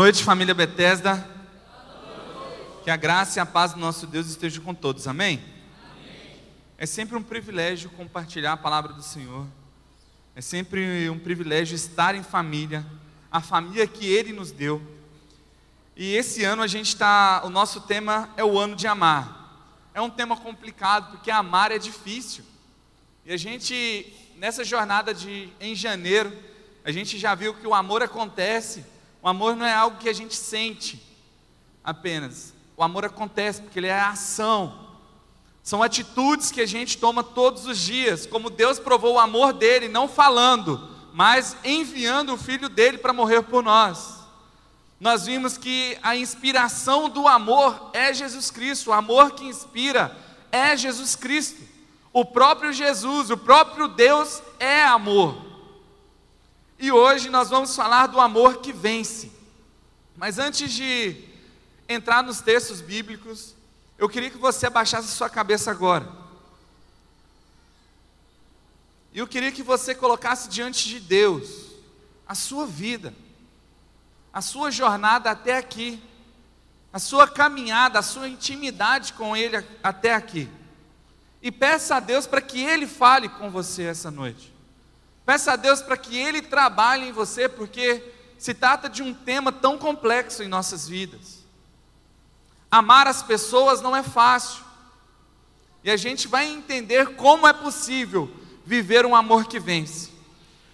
Noite, família Bethesda. Que a graça e a paz do nosso Deus estejam com todos, amém? É sempre um privilégio compartilhar a palavra do Senhor. É sempre um privilégio estar em família, a família que Ele nos deu. E esse ano a gente está, o nosso tema é o ano de amar. É um tema complicado porque amar é difícil. E a gente nessa jornada de em janeiro, a gente já viu que o amor acontece o amor não é algo que a gente sente apenas. O amor acontece porque ele é ação. São atitudes que a gente toma todos os dias, como Deus provou o amor dele, não falando, mas enviando o filho dele para morrer por nós. Nós vimos que a inspiração do amor é Jesus Cristo, o amor que inspira é Jesus Cristo. O próprio Jesus, o próprio Deus é amor. E hoje nós vamos falar do amor que vence. Mas antes de entrar nos textos bíblicos, eu queria que você abaixasse sua cabeça agora. E eu queria que você colocasse diante de Deus a sua vida, a sua jornada até aqui, a sua caminhada, a sua intimidade com Ele até aqui. E peça a Deus para que Ele fale com você essa noite. Peça a Deus para que Ele trabalhe em você, porque se trata de um tema tão complexo em nossas vidas. Amar as pessoas não é fácil, e a gente vai entender como é possível viver um amor que vence.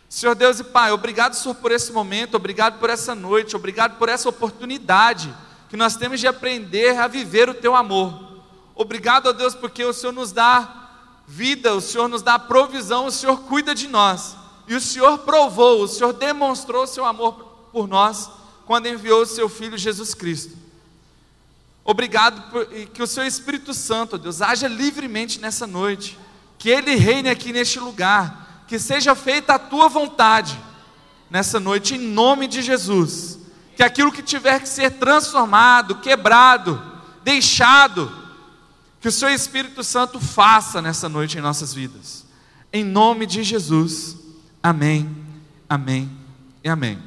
Senhor Deus e Pai, obrigado, Senhor, por esse momento, obrigado por essa noite, obrigado por essa oportunidade que nós temos de aprender a viver o Teu amor. Obrigado, ó Deus, porque o Senhor nos dá vida, o Senhor nos dá provisão, o Senhor cuida de nós. E o Senhor provou, o Senhor demonstrou seu amor por nós quando enviou o seu Filho Jesus Cristo. Obrigado por, que o seu Espírito Santo, Deus, haja livremente nessa noite, que ele reine aqui neste lugar, que seja feita a tua vontade nessa noite, em nome de Jesus. Que aquilo que tiver que ser transformado, quebrado, deixado, que o seu Espírito Santo faça nessa noite em nossas vidas. Em nome de Jesus. Amém, amém e amém.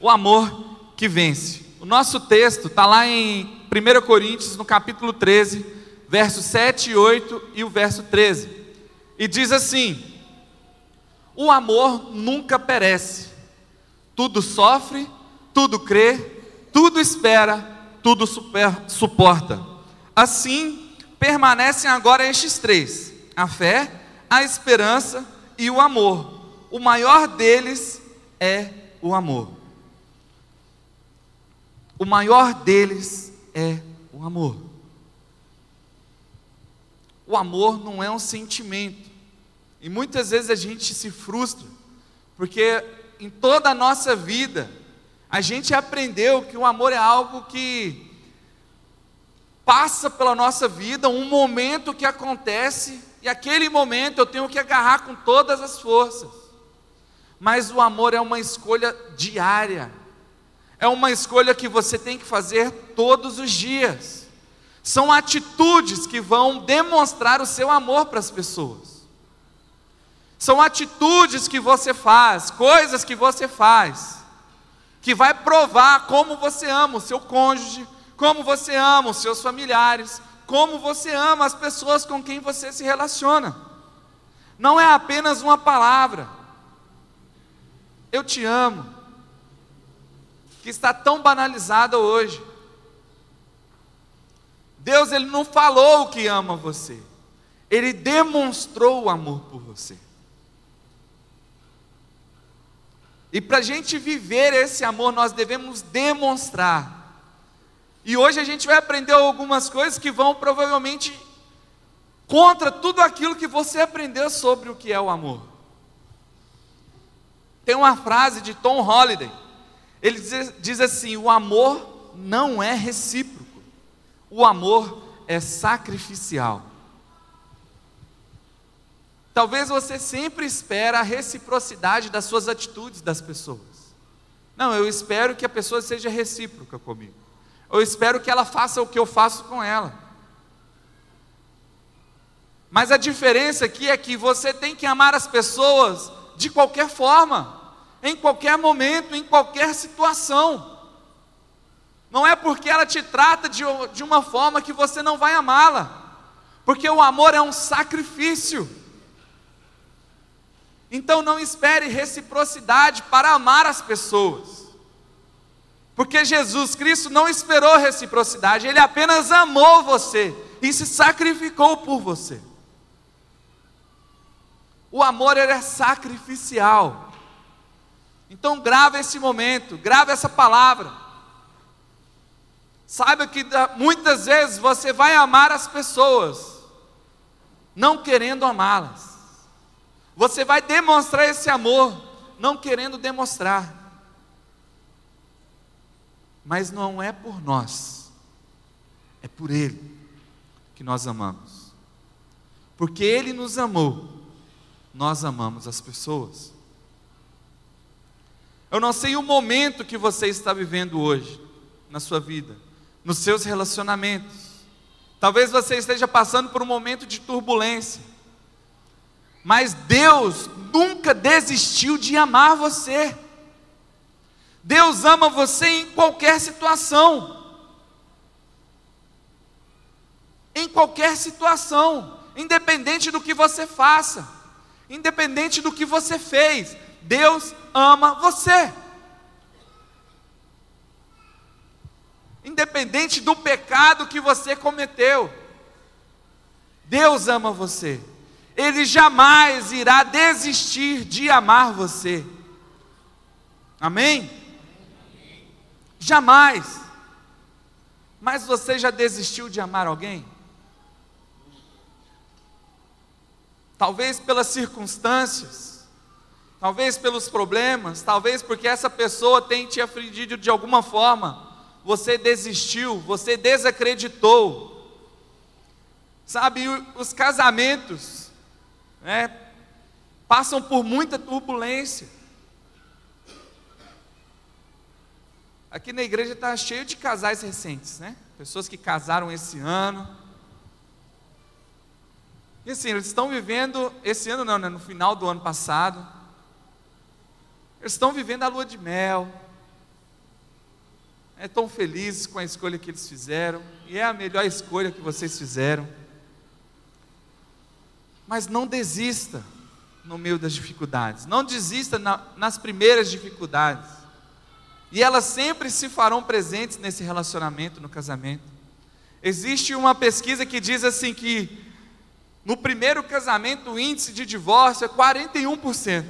O amor que vence. O nosso texto está lá em 1 Coríntios, no capítulo 13, versos 7 e 8 e o verso 13. E diz assim: O amor nunca perece, tudo sofre, tudo crê, tudo espera, tudo super, suporta. Assim permanecem agora estes três: a fé, a esperança e o amor. O maior deles é o amor. O maior deles é o amor. O amor não é um sentimento. E muitas vezes a gente se frustra, porque em toda a nossa vida, a gente aprendeu que o amor é algo que passa pela nossa vida, um momento que acontece e aquele momento eu tenho que agarrar com todas as forças. Mas o amor é uma escolha diária, é uma escolha que você tem que fazer todos os dias. São atitudes que vão demonstrar o seu amor para as pessoas. São atitudes que você faz, coisas que você faz, que vai provar como você ama o seu cônjuge, como você ama os seus familiares, como você ama as pessoas com quem você se relaciona. Não é apenas uma palavra. Eu te amo, que está tão banalizada hoje. Deus ele não falou que ama você, ele demonstrou o amor por você. E para a gente viver esse amor, nós devemos demonstrar e hoje a gente vai aprender algumas coisas que vão provavelmente contra tudo aquilo que você aprendeu sobre o que é o amor. Tem uma frase de Tom Holliday. Ele diz, diz assim: o amor não é recíproco, o amor é sacrificial. Talvez você sempre espera a reciprocidade das suas atitudes das pessoas. Não, eu espero que a pessoa seja recíproca comigo eu espero que ela faça o que eu faço com ela. Mas a diferença aqui é que você tem que amar as pessoas de qualquer forma, em qualquer momento, em qualquer situação. não é porque ela te trata de, de uma forma que você não vai amá-la, porque o amor é um sacrifício. Então não espere reciprocidade para amar as pessoas, porque Jesus Cristo não esperou reciprocidade, Ele apenas amou você e se sacrificou por você. O amor ele é sacrificial. Então grava esse momento, grava essa palavra. Saiba que muitas vezes você vai amar as pessoas, não querendo amá-las. Você vai demonstrar esse amor, não querendo demonstrar. Mas não é por nós, é por Ele que nós amamos. Porque Ele nos amou, nós amamos as pessoas. Eu não sei o momento que você está vivendo hoje na sua vida nos seus relacionamentos. Talvez você esteja passando por um momento de turbulência, mas Deus nunca desistiu de amar você. Deus ama você em qualquer situação. Em qualquer situação, independente do que você faça, independente do que você fez, Deus ama você. independente do pecado que você cometeu. Deus ama você. Ele jamais irá desistir de amar você. Amém? Jamais. Mas você já desistiu de amar alguém? Talvez pelas circunstâncias, talvez pelos problemas, talvez porque essa pessoa tem te afligido de alguma forma você desistiu, você desacreditou. Sabe, os casamentos né, passam por muita turbulência. Aqui na igreja está cheio de casais recentes, né? Pessoas que casaram esse ano. E assim, eles estão vivendo, esse ano não, né? no final do ano passado. Eles estão vivendo a lua de mel, é tão felizes com a escolha que eles fizeram, e é a melhor escolha que vocês fizeram. Mas não desista no meio das dificuldades, não desista na, nas primeiras dificuldades, e elas sempre se farão presentes nesse relacionamento, no casamento. Existe uma pesquisa que diz assim que no primeiro casamento o índice de divórcio é 41%.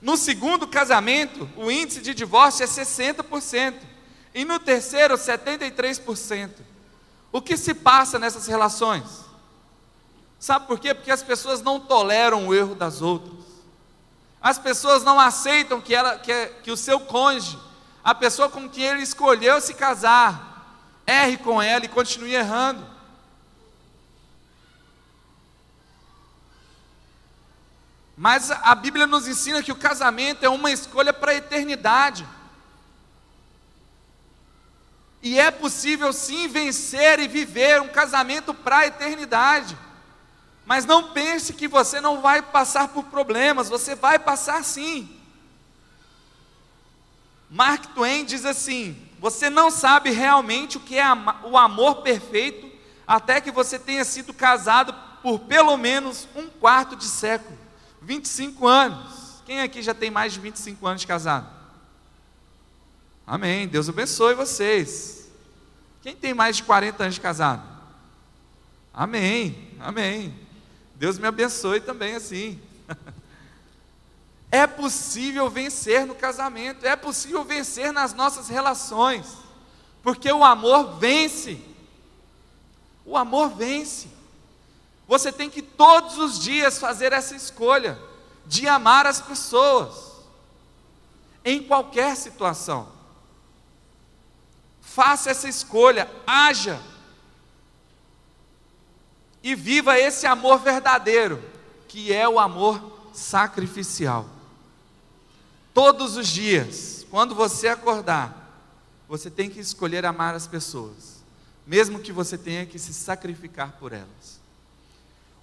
No segundo casamento, o índice de divórcio é 60%. E no terceiro, 73%. O que se passa nessas relações? Sabe por quê? Porque as pessoas não toleram o erro das outras. As pessoas não aceitam que, ela, que, que o seu cônjuge, a pessoa com quem ele escolheu se casar, erre com ela e continue errando. Mas a Bíblia nos ensina que o casamento é uma escolha para a eternidade. E é possível sim vencer e viver um casamento para a eternidade. Mas não pense que você não vai passar por problemas, você vai passar sim. Mark Twain diz assim: Você não sabe realmente o que é o amor perfeito até que você tenha sido casado por pelo menos um quarto de século. 25 anos. Quem aqui já tem mais de 25 anos de casado? Amém. Deus abençoe vocês. Quem tem mais de 40 anos de casado? Amém. Amém. Deus me abençoe também assim. É possível vencer no casamento, é possível vencer nas nossas relações, porque o amor vence. O amor vence. Você tem que todos os dias fazer essa escolha de amar as pessoas, em qualquer situação. Faça essa escolha, haja e viva esse amor verdadeiro, que é o amor sacrificial. Todos os dias, quando você acordar, você tem que escolher amar as pessoas, mesmo que você tenha que se sacrificar por elas.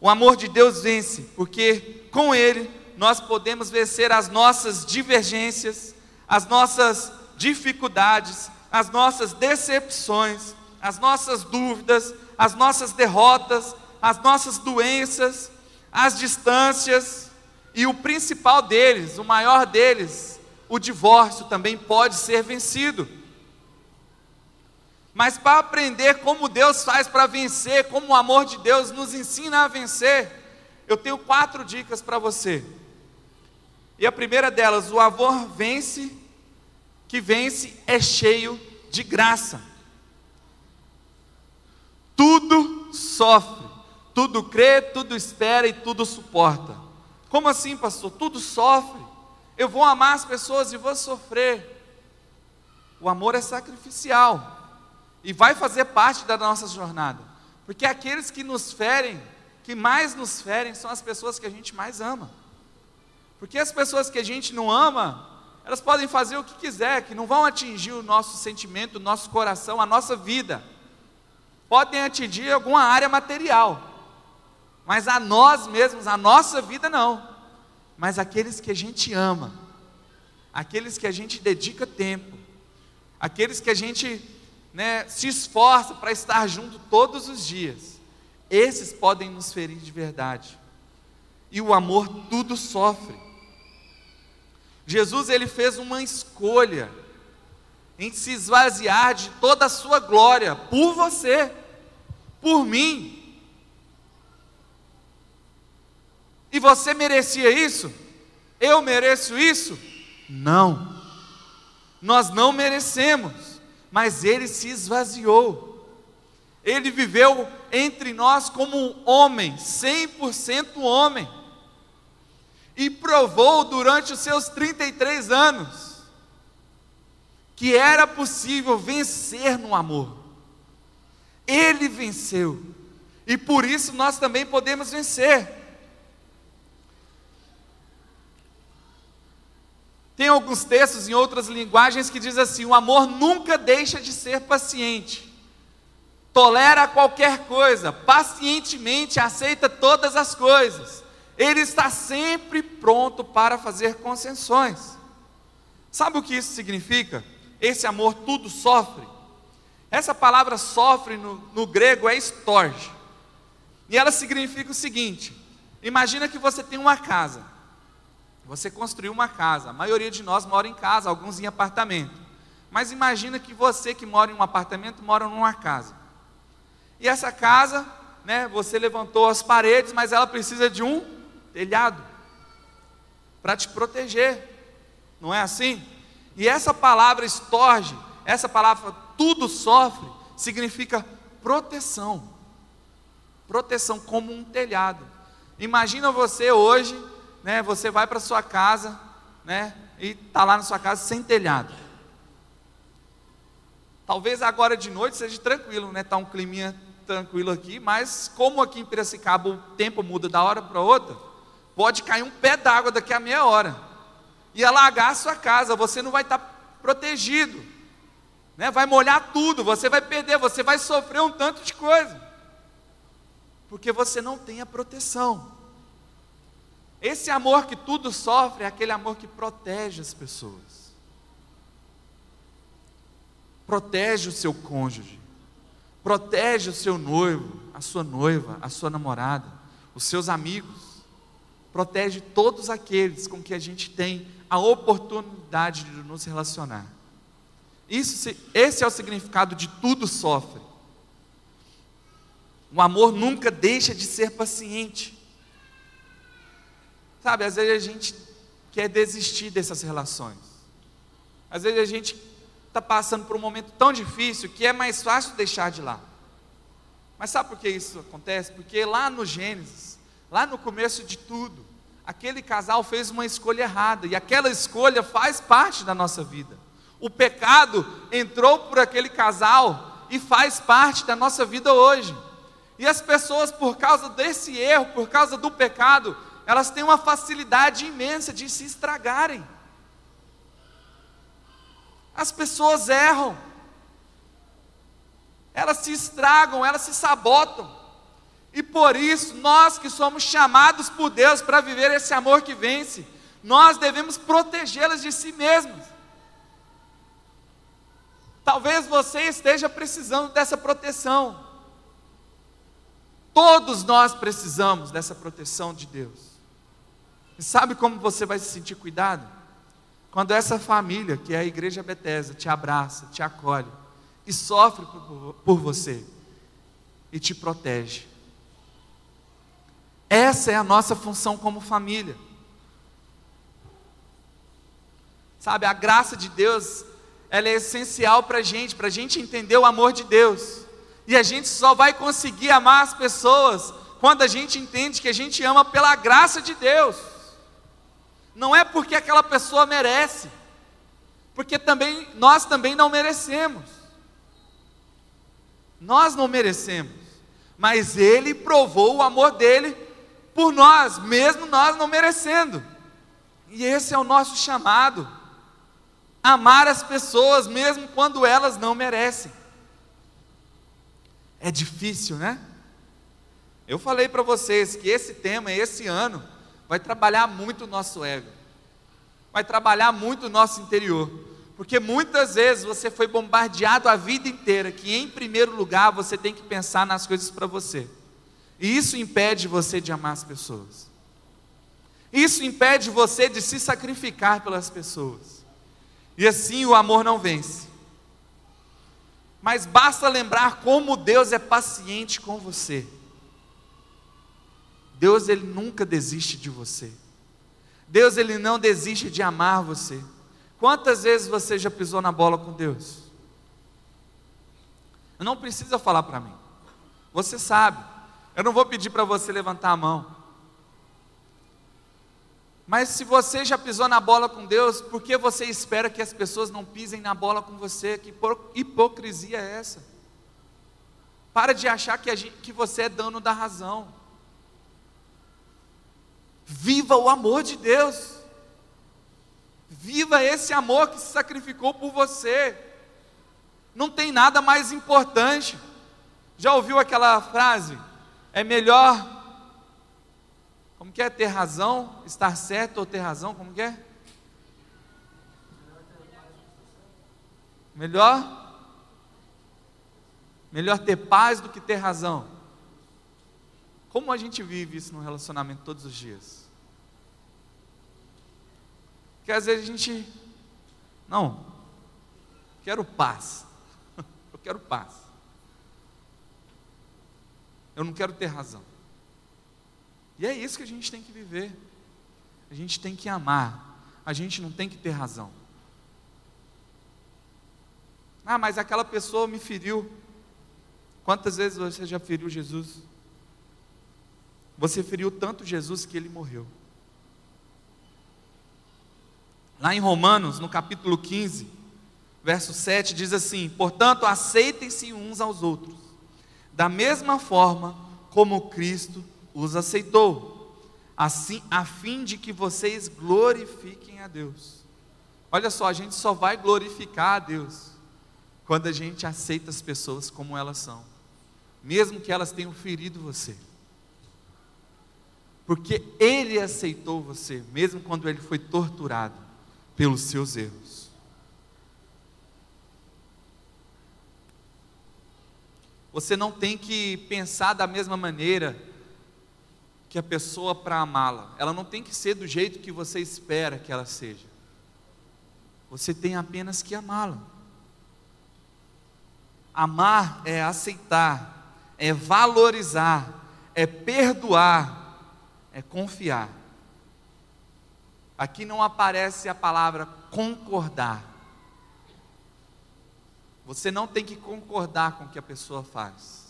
O amor de Deus vence, porque com Ele nós podemos vencer as nossas divergências, as nossas dificuldades, as nossas decepções, as nossas dúvidas, as nossas derrotas, as nossas doenças, as distâncias e o principal deles, o maior deles, o divórcio também pode ser vencido. Mas para aprender como Deus faz para vencer, como o amor de Deus nos ensina a vencer, eu tenho quatro dicas para você. E a primeira delas, o amor vence, que vence é cheio de graça. Tudo sofre, tudo crê, tudo espera e tudo suporta. Como assim, pastor? Tudo sofre. Eu vou amar as pessoas e vou sofrer. O amor é sacrificial e vai fazer parte da nossa jornada, porque aqueles que nos ferem, que mais nos ferem, são as pessoas que a gente mais ama. Porque as pessoas que a gente não ama, elas podem fazer o que quiser, que não vão atingir o nosso sentimento, o nosso coração, a nossa vida. Podem atingir alguma área material, mas a nós mesmos, a nossa vida não. Mas aqueles que a gente ama, aqueles que a gente dedica tempo, aqueles que a gente né, se esforça para estar junto todos os dias, esses podem nos ferir de verdade. E o amor tudo sofre. Jesus ele fez uma escolha em se esvaziar de toda a sua glória por você, por mim. E você merecia isso? Eu mereço isso? Não. Nós não merecemos mas ele se esvaziou. Ele viveu entre nós como um homem, 100% homem. E provou durante os seus 33 anos que era possível vencer no amor. Ele venceu. E por isso nós também podemos vencer. Tem alguns textos em outras linguagens que diz assim: o amor nunca deixa de ser paciente. Tolera qualquer coisa, pacientemente aceita todas as coisas. Ele está sempre pronto para fazer concessões. Sabe o que isso significa? Esse amor tudo sofre. Essa palavra sofre no, no grego é estorge. E ela significa o seguinte: imagina que você tem uma casa. Você construiu uma casa. A maioria de nós mora em casa, alguns em apartamento. Mas imagina que você que mora em um apartamento mora numa casa. E essa casa, né, você levantou as paredes, mas ela precisa de um telhado para te proteger. Não é assim? E essa palavra estorge, essa palavra tudo sofre, significa proteção. Proteção como um telhado. Imagina você hoje né, você vai para sua casa, né, e está lá na sua casa sem telhado. Talvez agora de noite seja tranquilo, né, tá um climinha tranquilo aqui, mas como aqui em Piracicaba o tempo muda da hora para outra, pode cair um pé d'água daqui a meia hora e alagar a sua casa, você não vai estar tá protegido, né? vai molhar tudo, você vai perder, você vai sofrer um tanto de coisa, porque você não tem a proteção. Esse amor que tudo sofre é aquele amor que protege as pessoas. Protege o seu cônjuge, protege o seu noivo, a sua noiva, a sua namorada, os seus amigos. Protege todos aqueles com que a gente tem a oportunidade de nos relacionar. Isso, esse é o significado de tudo sofre. O amor nunca deixa de ser paciente. Sabe, às vezes a gente quer desistir dessas relações. Às vezes a gente está passando por um momento tão difícil que é mais fácil deixar de lá. Mas sabe por que isso acontece? Porque lá no Gênesis, lá no começo de tudo, aquele casal fez uma escolha errada e aquela escolha faz parte da nossa vida. O pecado entrou por aquele casal e faz parte da nossa vida hoje. E as pessoas, por causa desse erro, por causa do pecado, elas têm uma facilidade imensa de se estragarem. As pessoas erram, elas se estragam, elas se sabotam. E por isso, nós que somos chamados por Deus para viver esse amor que vence, nós devemos protegê-las de si mesmas. Talvez você esteja precisando dessa proteção. Todos nós precisamos dessa proteção de Deus. E sabe como você vai se sentir cuidado? Quando essa família, que é a igreja Bethesda, te abraça, te acolhe e sofre por, por você e te protege. Essa é a nossa função como família. Sabe, a graça de Deus, ela é essencial para a gente, para a gente entender o amor de Deus. E a gente só vai conseguir amar as pessoas quando a gente entende que a gente ama pela graça de Deus. Não é porque aquela pessoa merece, porque também nós também não merecemos. Nós não merecemos, mas ele provou o amor dele por nós, mesmo nós não merecendo. E esse é o nosso chamado amar as pessoas mesmo quando elas não merecem. É difícil, né? Eu falei para vocês que esse tema, esse ano, vai trabalhar muito o nosso ego, vai trabalhar muito o nosso interior, porque muitas vezes você foi bombardeado a vida inteira que, em primeiro lugar, você tem que pensar nas coisas para você, e isso impede você de amar as pessoas, isso impede você de se sacrificar pelas pessoas. E assim o amor não vence. Mas basta lembrar como Deus é paciente com você. Deus ele nunca desiste de você. Deus ele não desiste de amar você. Quantas vezes você já pisou na bola com Deus? Não precisa falar para mim. Você sabe. Eu não vou pedir para você levantar a mão. Mas se você já pisou na bola com Deus, por que você espera que as pessoas não pisem na bola com você? Que hipocrisia é essa? Para de achar que, gente, que você é dono da razão. Viva o amor de Deus. Viva esse amor que se sacrificou por você. Não tem nada mais importante. Já ouviu aquela frase? É melhor como que é ter razão, estar certo ou ter razão? Como que é? Melhor? Melhor ter paz do que ter razão. Como a gente vive isso no relacionamento todos os dias? Porque às vezes a gente, não, quero paz. Eu quero paz. Eu não quero ter razão. E é isso que a gente tem que viver. A gente tem que amar. A gente não tem que ter razão. Ah, mas aquela pessoa me feriu. Quantas vezes você já feriu Jesus? Você feriu tanto Jesus que ele morreu. Lá em Romanos, no capítulo 15, verso 7, diz assim: Portanto, aceitem-se uns aos outros, da mesma forma como Cristo os aceitou, assim, a fim de que vocês glorifiquem a Deus. Olha só, a gente só vai glorificar a Deus quando a gente aceita as pessoas como elas são, mesmo que elas tenham ferido você. Porque Ele aceitou você, mesmo quando Ele foi torturado pelos seus erros. Você não tem que pensar da mesma maneira que a pessoa para amá-la. Ela não tem que ser do jeito que você espera que ela seja. Você tem apenas que amá-la. Amar é aceitar, é valorizar, é perdoar, é confiar. Aqui não aparece a palavra concordar. Você não tem que concordar com o que a pessoa faz.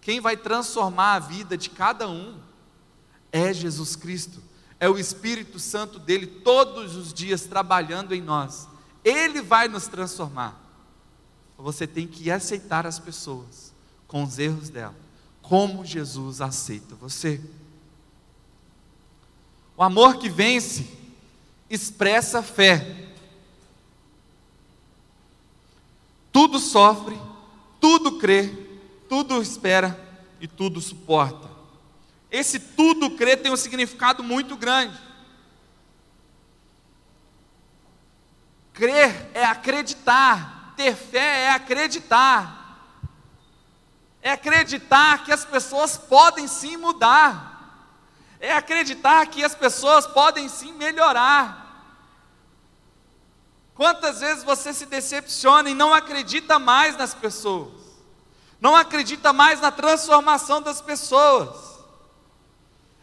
Quem vai transformar a vida de cada um é Jesus Cristo, é o Espírito Santo dele todos os dias trabalhando em nós. Ele vai nos transformar. Você tem que aceitar as pessoas com os erros dela, como Jesus aceita você. O amor que vence expressa fé. Tudo sofre, tudo crê, tudo espera e tudo suporta. Esse tudo crer tem um significado muito grande. Crer é acreditar, ter fé é acreditar. É acreditar que as pessoas podem sim mudar. É acreditar que as pessoas podem sim melhorar. Quantas vezes você se decepciona e não acredita mais nas pessoas? Não acredita mais na transformação das pessoas?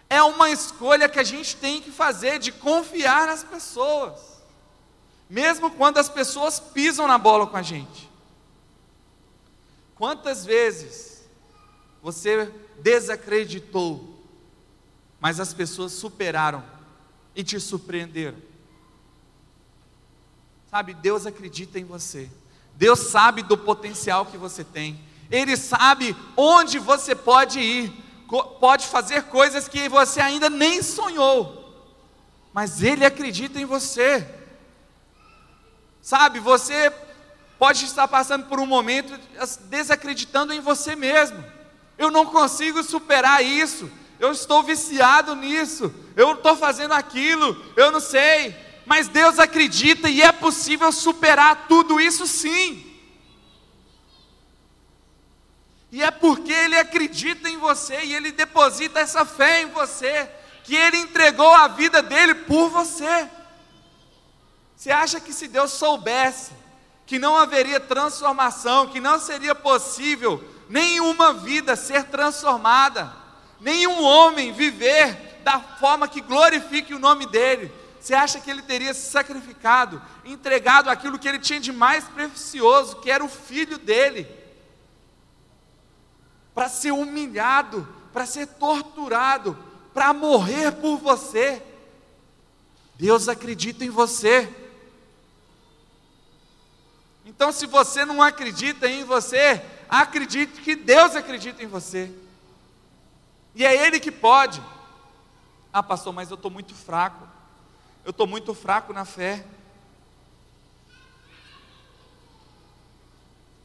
É uma escolha que a gente tem que fazer de confiar nas pessoas, mesmo quando as pessoas pisam na bola com a gente. Quantas vezes você desacreditou, mas as pessoas superaram e te surpreenderam? Sabe, Deus acredita em você. Deus sabe do potencial que você tem. Ele sabe onde você pode ir, pode fazer coisas que você ainda nem sonhou. Mas Ele acredita em você. Sabe, você pode estar passando por um momento desacreditando em você mesmo. Eu não consigo superar isso. Eu estou viciado nisso. Eu estou fazendo aquilo. Eu não sei mas Deus acredita e é possível superar tudo isso sim. E é porque Ele acredita em você e Ele deposita essa fé em você, que Ele entregou a vida dele por você. Você acha que se Deus soubesse que não haveria transformação, que não seria possível nenhuma vida ser transformada, nenhum homem viver da forma que glorifique o nome dele, você acha que ele teria se sacrificado, entregado aquilo que ele tinha de mais precioso, que era o filho dele, para ser humilhado, para ser torturado, para morrer por você? Deus acredita em você. Então, se você não acredita em você, acredite que Deus acredita em você. E é Ele que pode. Ah, pastor, mas eu estou muito fraco eu estou muito fraco na fé.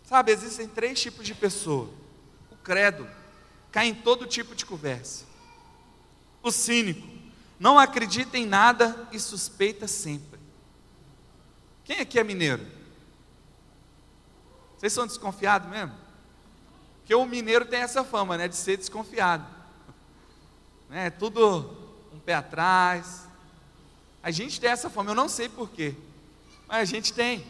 Sabe, existem três tipos de pessoa. O credo cai em todo tipo de conversa. O cínico não acredita em nada e suspeita sempre. Quem aqui é mineiro? Vocês são desconfiados mesmo? Porque o mineiro tem essa fama, né, de ser desconfiado. Né, tudo um pé atrás, a gente tem essa fome, eu não sei porquê, mas a gente tem.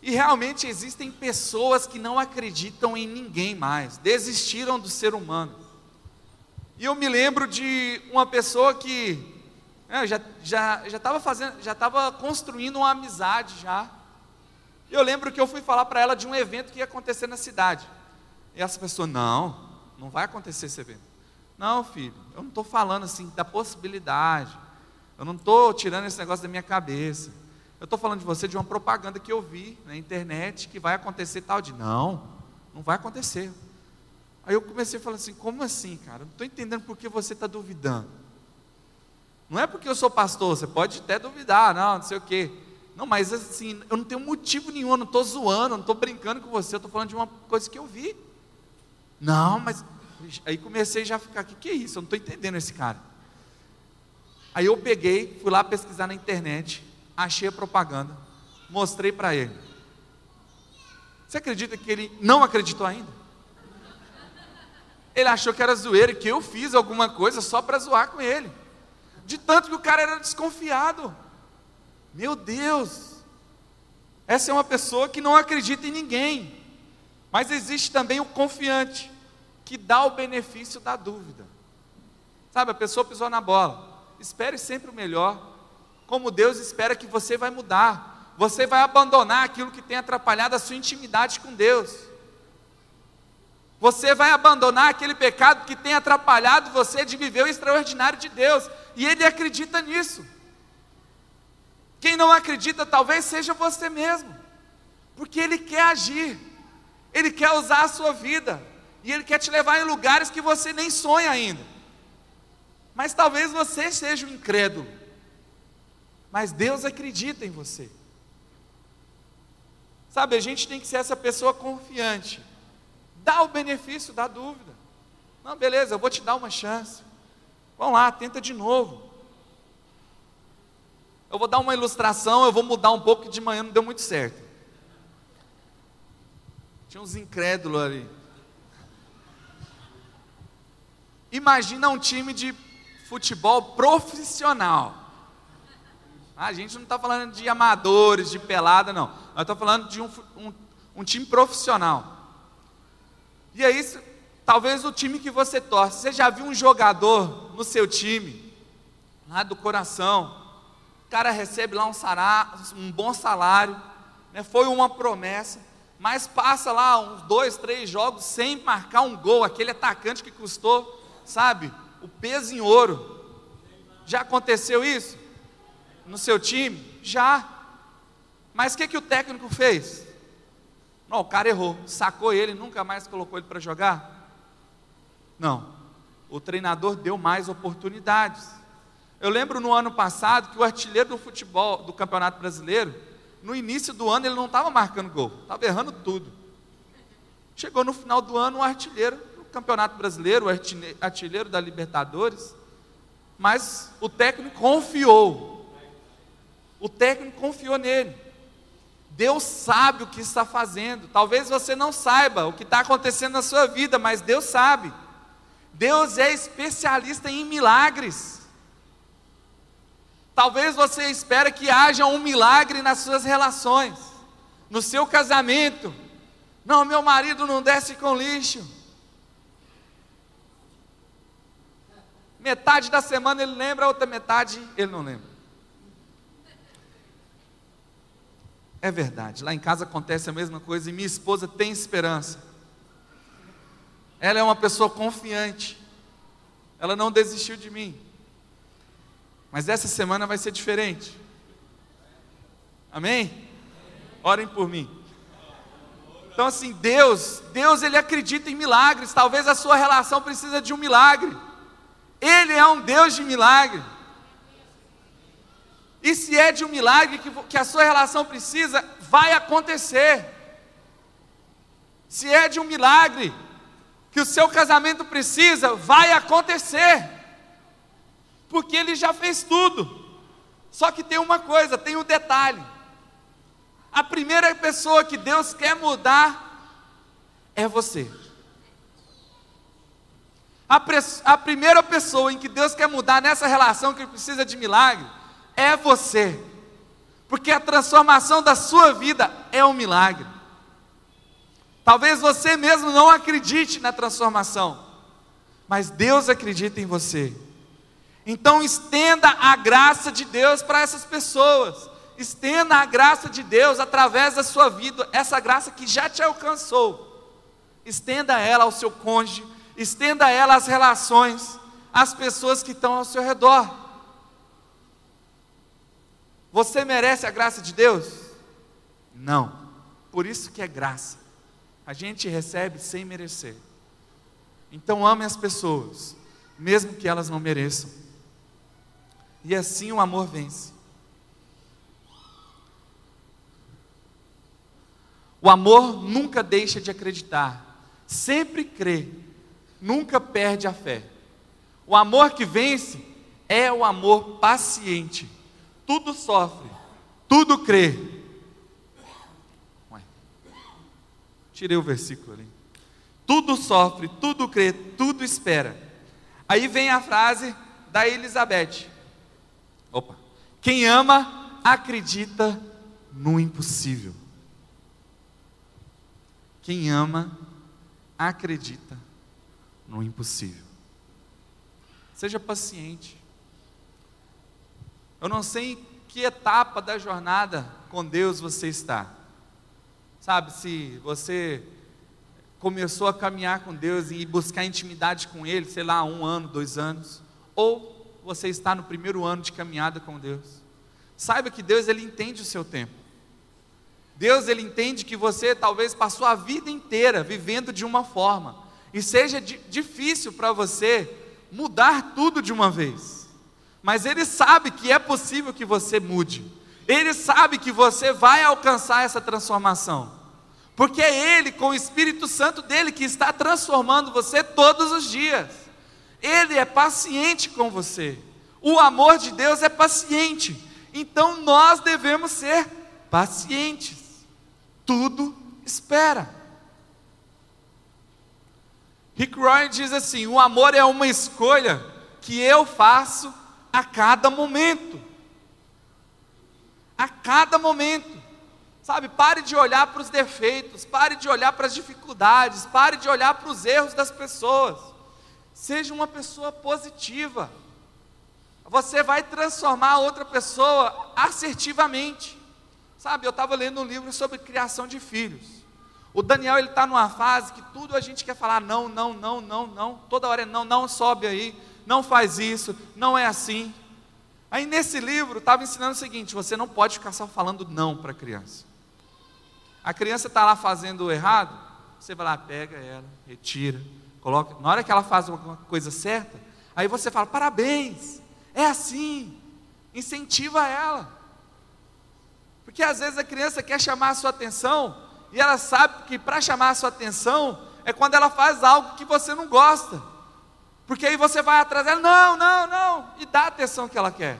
E realmente existem pessoas que não acreditam em ninguém mais, desistiram do ser humano. E eu me lembro de uma pessoa que é, já já já estava fazendo, já estava construindo uma amizade já. Eu lembro que eu fui falar para ela de um evento que ia acontecer na cidade. E essa pessoa, não, não vai acontecer esse evento. Não, filho, eu não estou falando assim da possibilidade. Eu não estou tirando esse negócio da minha cabeça. Eu estou falando de você de uma propaganda que eu vi na internet que vai acontecer tal de. Não, não vai acontecer. Aí eu comecei a falar assim: como assim, cara? Eu não estou entendendo por que você está duvidando. Não é porque eu sou pastor, você pode até duvidar, não, não sei o quê. Não, mas assim, eu não tenho motivo nenhum, eu não estou zoando, eu não estou brincando com você, eu estou falando de uma coisa que eu vi. Não, mas. Aí comecei já a ficar: o que, que é isso? Eu não estou entendendo esse cara. Aí eu peguei, fui lá pesquisar na internet, achei a propaganda, mostrei para ele. Você acredita que ele não acreditou ainda? Ele achou que era zoeira, que eu fiz alguma coisa só para zoar com ele. De tanto que o cara era desconfiado. Meu Deus! Essa é uma pessoa que não acredita em ninguém. Mas existe também o confiante, que dá o benefício da dúvida. Sabe, a pessoa pisou na bola espere sempre o melhor. Como Deus espera que você vai mudar. Você vai abandonar aquilo que tem atrapalhado a sua intimidade com Deus. Você vai abandonar aquele pecado que tem atrapalhado você de viver o extraordinário de Deus. E Ele acredita nisso. Quem não acredita, talvez seja você mesmo. Porque Ele quer agir. Ele quer usar a sua vida. E Ele quer te levar em lugares que você nem sonha ainda. Mas talvez você seja um incrédulo. Mas Deus acredita em você. Sabe, a gente tem que ser essa pessoa confiante. Dá o benefício da dúvida. Não, beleza, eu vou te dar uma chance. Vamos lá, tenta de novo. Eu vou dar uma ilustração, eu vou mudar um pouco, que de manhã não deu muito certo. Tinha uns incrédulos ali. Imagina um time de futebol profissional. A gente não está falando de amadores, de pelada, não. Nós estamos falando de um, um, um time profissional. E aí, talvez o time que você torce, você já viu um jogador no seu time, lá do coração, o cara recebe lá um, sará, um bom salário, né, foi uma promessa, mas passa lá uns dois, três jogos sem marcar um gol, aquele atacante que custou, sabe, o peso em ouro. Já aconteceu isso? No seu time? Já. Mas o que, que o técnico fez? Não, o cara errou, sacou ele, nunca mais colocou ele para jogar? Não. O treinador deu mais oportunidades. Eu lembro no ano passado que o artilheiro do futebol do Campeonato Brasileiro, no início do ano ele não estava marcando gol, estava errando tudo. Chegou no final do ano o artilheiro Campeonato Brasileiro, artilheiro da Libertadores, mas o técnico confiou. O técnico confiou nele. Deus sabe o que está fazendo. Talvez você não saiba o que está acontecendo na sua vida, mas Deus sabe. Deus é especialista em milagres. Talvez você espere que haja um milagre nas suas relações, no seu casamento. Não, meu marido não desce com lixo. Metade da semana ele lembra, a outra metade ele não lembra. É verdade, lá em casa acontece a mesma coisa e minha esposa tem esperança. Ela é uma pessoa confiante, ela não desistiu de mim. Mas essa semana vai ser diferente. Amém? Orem por mim. Então assim, Deus, Deus ele acredita em milagres. Talvez a sua relação precisa de um milagre. Ele é um Deus de milagre. E se é de um milagre que, que a sua relação precisa, vai acontecer. Se é de um milagre que o seu casamento precisa, vai acontecer. Porque ele já fez tudo. Só que tem uma coisa, tem um detalhe. A primeira pessoa que Deus quer mudar é você. A, a primeira pessoa em que Deus quer mudar nessa relação que precisa de milagre é você, porque a transformação da sua vida é um milagre. Talvez você mesmo não acredite na transformação, mas Deus acredita em você. Então estenda a graça de Deus para essas pessoas. Estenda a graça de Deus através da sua vida, essa graça que já te alcançou. Estenda ela ao seu cônjuge, estenda ela às relações, às pessoas que estão ao seu redor. Você merece a graça de Deus? Não. Por isso que é graça. A gente recebe sem merecer. Então ame as pessoas, mesmo que elas não mereçam. E assim o amor vence. O amor nunca deixa de acreditar, sempre crê, nunca perde a fé. O amor que vence é o amor paciente tudo sofre, tudo crê. Ué. Tirei o versículo ali. Tudo sofre, tudo crê, tudo espera. Aí vem a frase da Elizabeth. Opa. Quem ama, acredita no impossível. Quem ama, acredita no impossível. Seja paciente. Eu não sei em que etapa da jornada com Deus você está. Sabe, se você começou a caminhar com Deus e buscar intimidade com Ele, sei lá, um ano, dois anos, ou você está no primeiro ano de caminhada com Deus. Saiba que Deus ele entende o seu tempo. Deus ele entende que você talvez passou a vida inteira vivendo de uma forma e seja difícil para você mudar tudo de uma vez. Mas Ele sabe que é possível que você mude, Ele sabe que você vai alcançar essa transformação, porque é Ele, com o Espírito Santo dele, que está transformando você todos os dias, Ele é paciente com você, o amor de Deus é paciente, então nós devemos ser pacientes, tudo espera. Rick Warren diz assim: o amor é uma escolha que eu faço a cada momento. A cada momento. Sabe, pare de olhar para os defeitos, pare de olhar para as dificuldades, pare de olhar para os erros das pessoas. Seja uma pessoa positiva. Você vai transformar outra pessoa assertivamente. Sabe, eu estava lendo um livro sobre criação de filhos. O Daniel ele está numa fase que tudo a gente quer falar não, não, não, não, não. Toda hora é não, não sobe aí, não faz isso, não é assim. Aí nesse livro estava ensinando o seguinte: você não pode ficar só falando não para a criança. A criança está lá fazendo errado, você vai lá, pega ela, retira, coloca. Na hora que ela faz uma coisa certa, aí você fala: parabéns, é assim, incentiva ela. Porque às vezes a criança quer chamar a sua atenção e ela sabe que para chamar a sua atenção é quando ela faz algo que você não gosta. Porque aí você vai atrás dela, não, não, não, e dá a atenção que ela quer.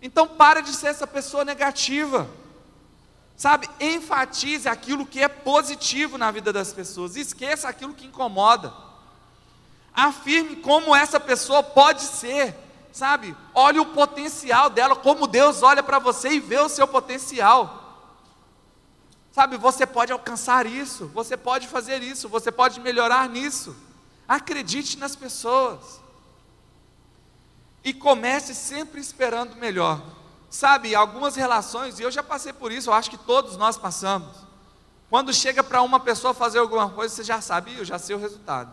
Então para de ser essa pessoa negativa. Sabe, enfatize aquilo que é positivo na vida das pessoas, esqueça aquilo que incomoda. Afirme como essa pessoa pode ser, sabe? Olhe o potencial dela, como Deus olha para você e vê o seu potencial. Sabe, você pode alcançar isso, você pode fazer isso, você pode melhorar nisso. Acredite nas pessoas. E comece sempre esperando melhor. Sabe, algumas relações, e eu já passei por isso, eu acho que todos nós passamos. Quando chega para uma pessoa fazer alguma coisa, você já sabe, eu já sei o resultado.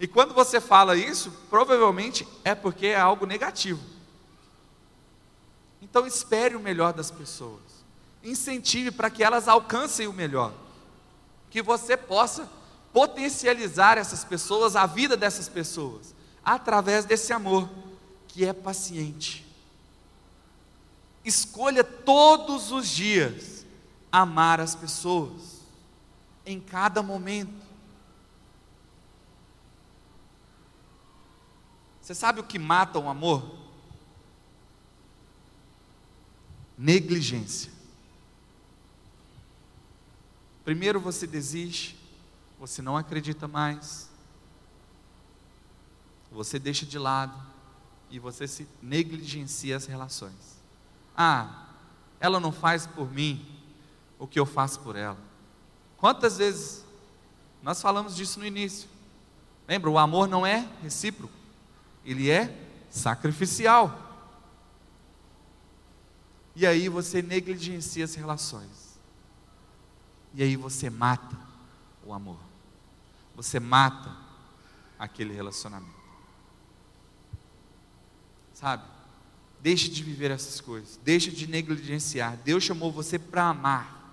E quando você fala isso, provavelmente é porque é algo negativo. Então espere o melhor das pessoas. Incentive para que elas alcancem o melhor. Que você possa potencializar essas pessoas, a vida dessas pessoas, através desse amor que é paciente Escolha todos os dias amar as pessoas, em cada momento. Você sabe o que mata o amor? Negligência. Primeiro você desiste, você não acredita mais, você deixa de lado e você se negligencia as relações. Ah, ela não faz por mim o que eu faço por ela. Quantas vezes nós falamos disso no início? Lembra, o amor não é recíproco, ele é sacrificial. E aí você negligencia as relações. E aí você mata o amor. Você mata aquele relacionamento. Sabe? Deixe de viver essas coisas, deixe de negligenciar. Deus chamou você para amar,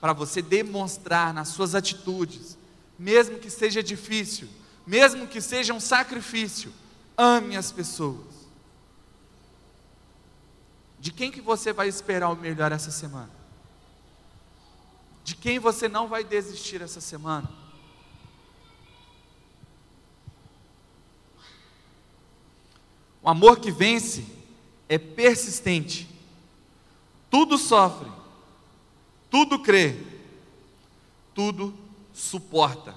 para você demonstrar nas suas atitudes, mesmo que seja difícil, mesmo que seja um sacrifício, ame as pessoas. De quem que você vai esperar o melhor essa semana? De quem você não vai desistir essa semana? O amor que vence é persistente, tudo sofre, tudo crê, tudo suporta.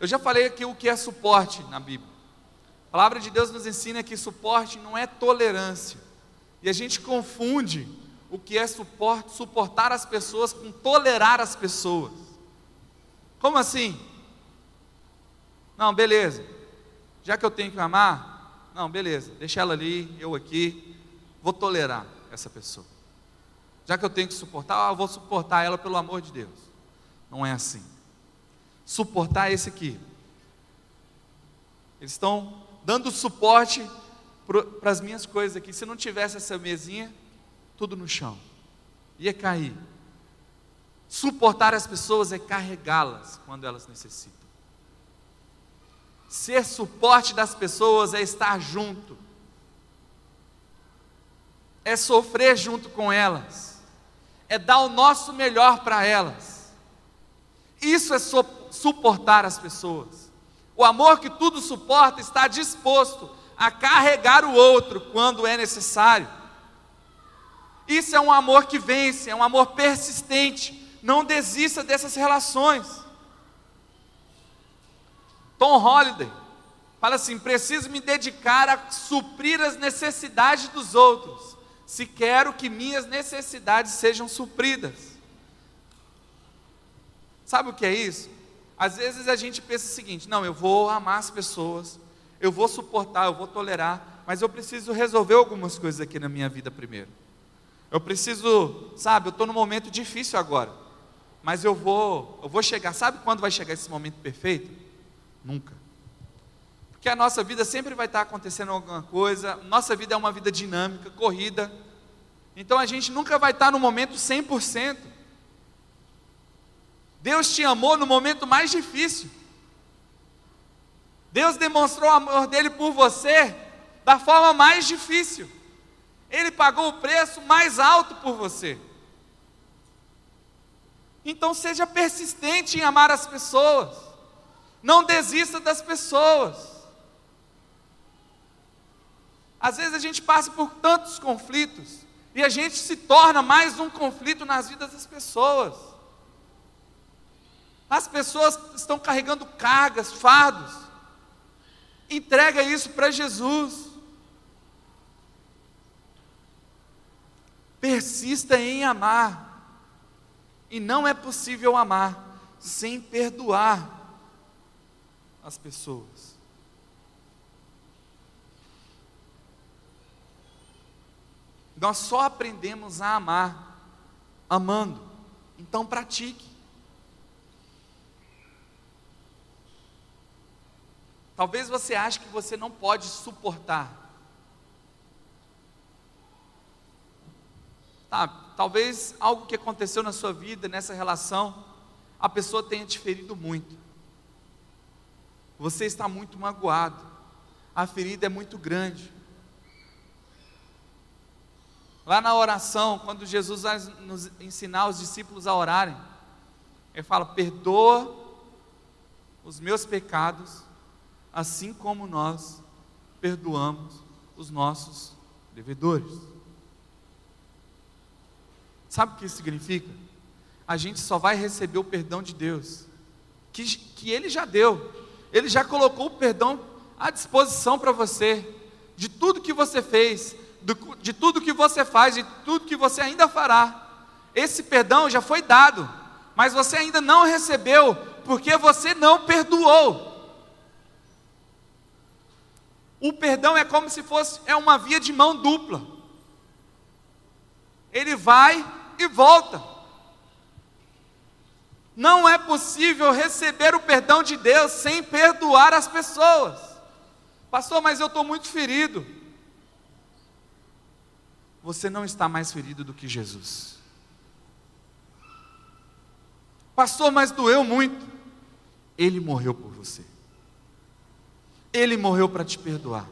Eu já falei aqui o que é suporte na Bíblia. A palavra de Deus nos ensina que suporte não é tolerância. E a gente confunde o que é suporte, suportar as pessoas com tolerar as pessoas. Como assim? Não, beleza. Já que eu tenho que amar, não, beleza, deixa ela ali, eu aqui, vou tolerar essa pessoa. Já que eu tenho que suportar, eu vou suportar ela pelo amor de Deus. Não é assim. Suportar é esse aqui. Eles estão dando suporte para as minhas coisas aqui. Se não tivesse essa mesinha, tudo no chão, ia cair. Suportar as pessoas é carregá-las quando elas necessitam. Ser suporte das pessoas é estar junto, é sofrer junto com elas, é dar o nosso melhor para elas. Isso é suportar as pessoas. O amor que tudo suporta está disposto a carregar o outro quando é necessário. Isso é um amor que vence, é um amor persistente. Não desista dessas relações. Tom Holliday fala assim: preciso me dedicar a suprir as necessidades dos outros, se quero que minhas necessidades sejam supridas. Sabe o que é isso? Às vezes a gente pensa o seguinte: não, eu vou amar as pessoas, eu vou suportar, eu vou tolerar, mas eu preciso resolver algumas coisas aqui na minha vida primeiro. Eu preciso, sabe, eu estou num momento difícil agora, mas eu vou, eu vou chegar. Sabe quando vai chegar esse momento perfeito? Nunca. Porque a nossa vida sempre vai estar acontecendo alguma coisa, nossa vida é uma vida dinâmica, corrida. Então a gente nunca vai estar no momento 100%. Deus te amou no momento mais difícil. Deus demonstrou o amor dele por você da forma mais difícil. Ele pagou o preço mais alto por você. Então seja persistente em amar as pessoas. Não desista das pessoas. Às vezes a gente passa por tantos conflitos e a gente se torna mais um conflito nas vidas das pessoas. As pessoas estão carregando cargas, fardos. Entrega isso para Jesus. Persista em amar. E não é possível amar sem perdoar as pessoas. Nós só aprendemos a amar amando. Então pratique. Talvez você ache que você não pode suportar. Tá, talvez algo que aconteceu na sua vida, nessa relação, a pessoa tenha te ferido muito. Você está muito magoado. A ferida é muito grande. Lá na oração, quando Jesus vai nos ensinar os discípulos a orarem, ele fala: perdoa os meus pecados, assim como nós perdoamos os nossos devedores. Sabe o que isso significa? A gente só vai receber o perdão de Deus, que, que Ele já deu, Ele já colocou o perdão à disposição para você, de tudo que você fez, de tudo que você faz, de tudo que você ainda fará. Esse perdão já foi dado, mas você ainda não recebeu, porque você não perdoou. O perdão é como se fosse é uma via de mão dupla. Ele vai e volta. Não é possível receber o perdão de Deus sem perdoar as pessoas. Pastor, mas eu estou muito ferido. Você não está mais ferido do que Jesus. Pastor, mas doeu muito. Ele morreu por você. Ele morreu para te perdoar.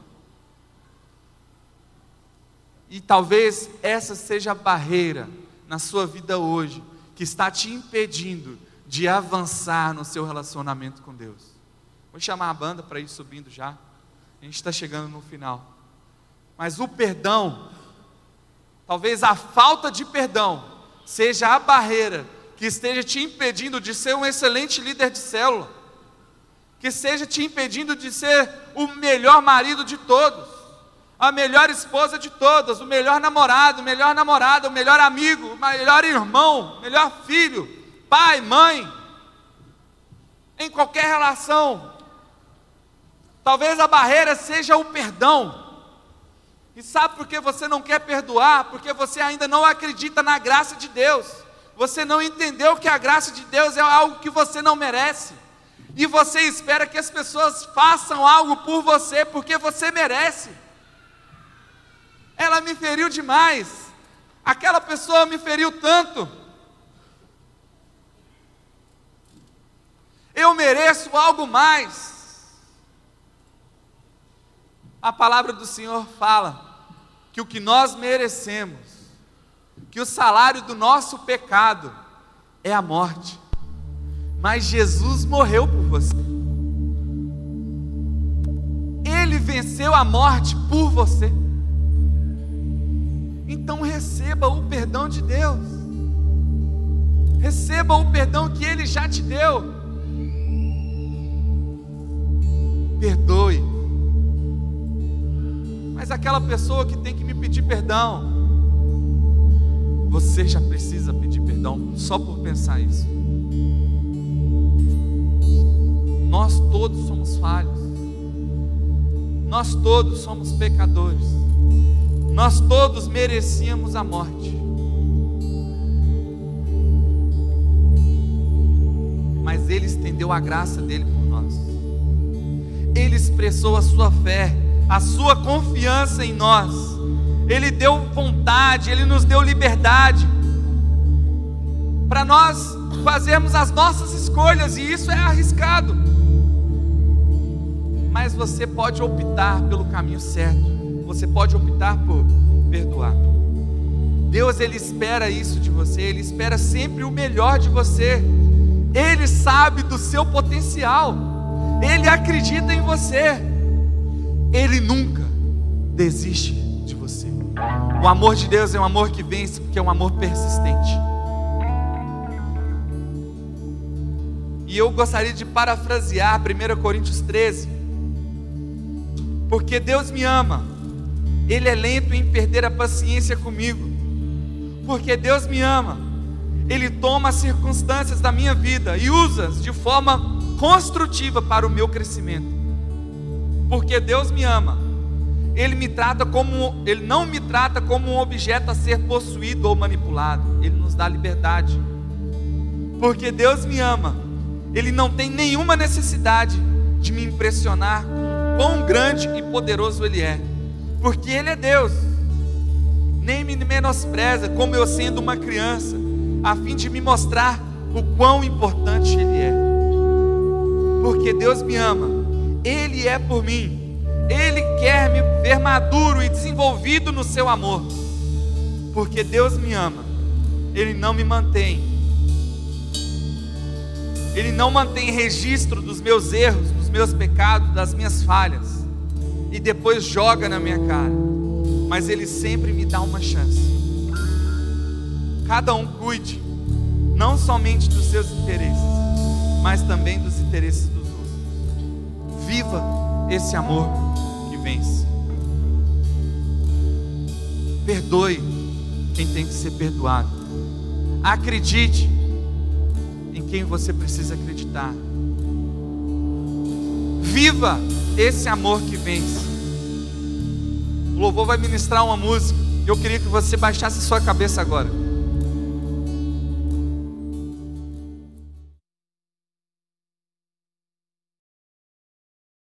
E talvez essa seja a barreira na sua vida hoje que está te impedindo de avançar no seu relacionamento com Deus. Vou chamar a banda para ir subindo já. A gente está chegando no final. Mas o perdão, talvez a falta de perdão, seja a barreira que esteja te impedindo de ser um excelente líder de célula que seja te impedindo de ser o melhor marido de todos, a melhor esposa de todas, o melhor namorado, o melhor namorada, o melhor amigo, o melhor irmão, o melhor filho, pai, mãe, em qualquer relação. Talvez a barreira seja o perdão. E sabe por que você não quer perdoar? Porque você ainda não acredita na graça de Deus. Você não entendeu que a graça de Deus é algo que você não merece e você espera que as pessoas façam algo por você porque você merece. Ela me feriu demais, aquela pessoa me feriu tanto. Eu mereço algo mais. A palavra do Senhor fala que o que nós merecemos, que o salário do nosso pecado é a morte mas Jesus morreu por você. Ele venceu a morte por você. Então receba o perdão de Deus. Receba o perdão que Ele já te deu. Perdoe. Mas aquela pessoa que tem que me pedir perdão, você já precisa pedir perdão só por pensar isso. Nós todos somos falhos. Nós todos somos pecadores. Nós todos merecíamos a morte. Mas Ele estendeu a graça dele por nós. Ele expressou a sua fé, a sua confiança em nós. Ele deu vontade, Ele nos deu liberdade para nós fazermos as nossas escolhas, e isso é arriscado. Mas você pode optar pelo caminho certo, você pode optar por perdoar. Deus ele espera isso de você, ele espera sempre o melhor de você. Ele sabe do seu potencial. Ele acredita em você. Ele nunca desiste de você. O amor de Deus é um amor que vence porque é um amor persistente. E eu gostaria de parafrasear 1 Coríntios 13. Porque Deus me ama, Ele é lento em perder a paciência comigo. Porque Deus me ama, Ele toma as circunstâncias da minha vida e usa-as de forma construtiva para o meu crescimento. Porque Deus me ama, Ele me trata como Ele não me trata como um objeto a ser possuído ou manipulado. Ele nos dá liberdade. Porque Deus me ama, ele não tem nenhuma necessidade de me impressionar quão grande e poderoso Ele é, porque Ele é Deus. Nem me menospreza como eu sendo uma criança, a fim de me mostrar o quão importante Ele é. Porque Deus me ama, Ele é por mim, Ele quer me ver maduro e desenvolvido no seu amor. Porque Deus me ama, Ele não me mantém ele não mantém registro dos meus erros, meus pecados, das minhas falhas, e depois joga na minha cara, mas Ele sempre me dá uma chance. Cada um cuide, não somente dos seus interesses, mas também dos interesses dos outros. Viva esse amor que vence. Perdoe quem tem que ser perdoado. Acredite em quem você precisa acreditar. Viva esse amor que vence. O louvor vai ministrar uma música. Eu queria que você baixasse sua cabeça agora.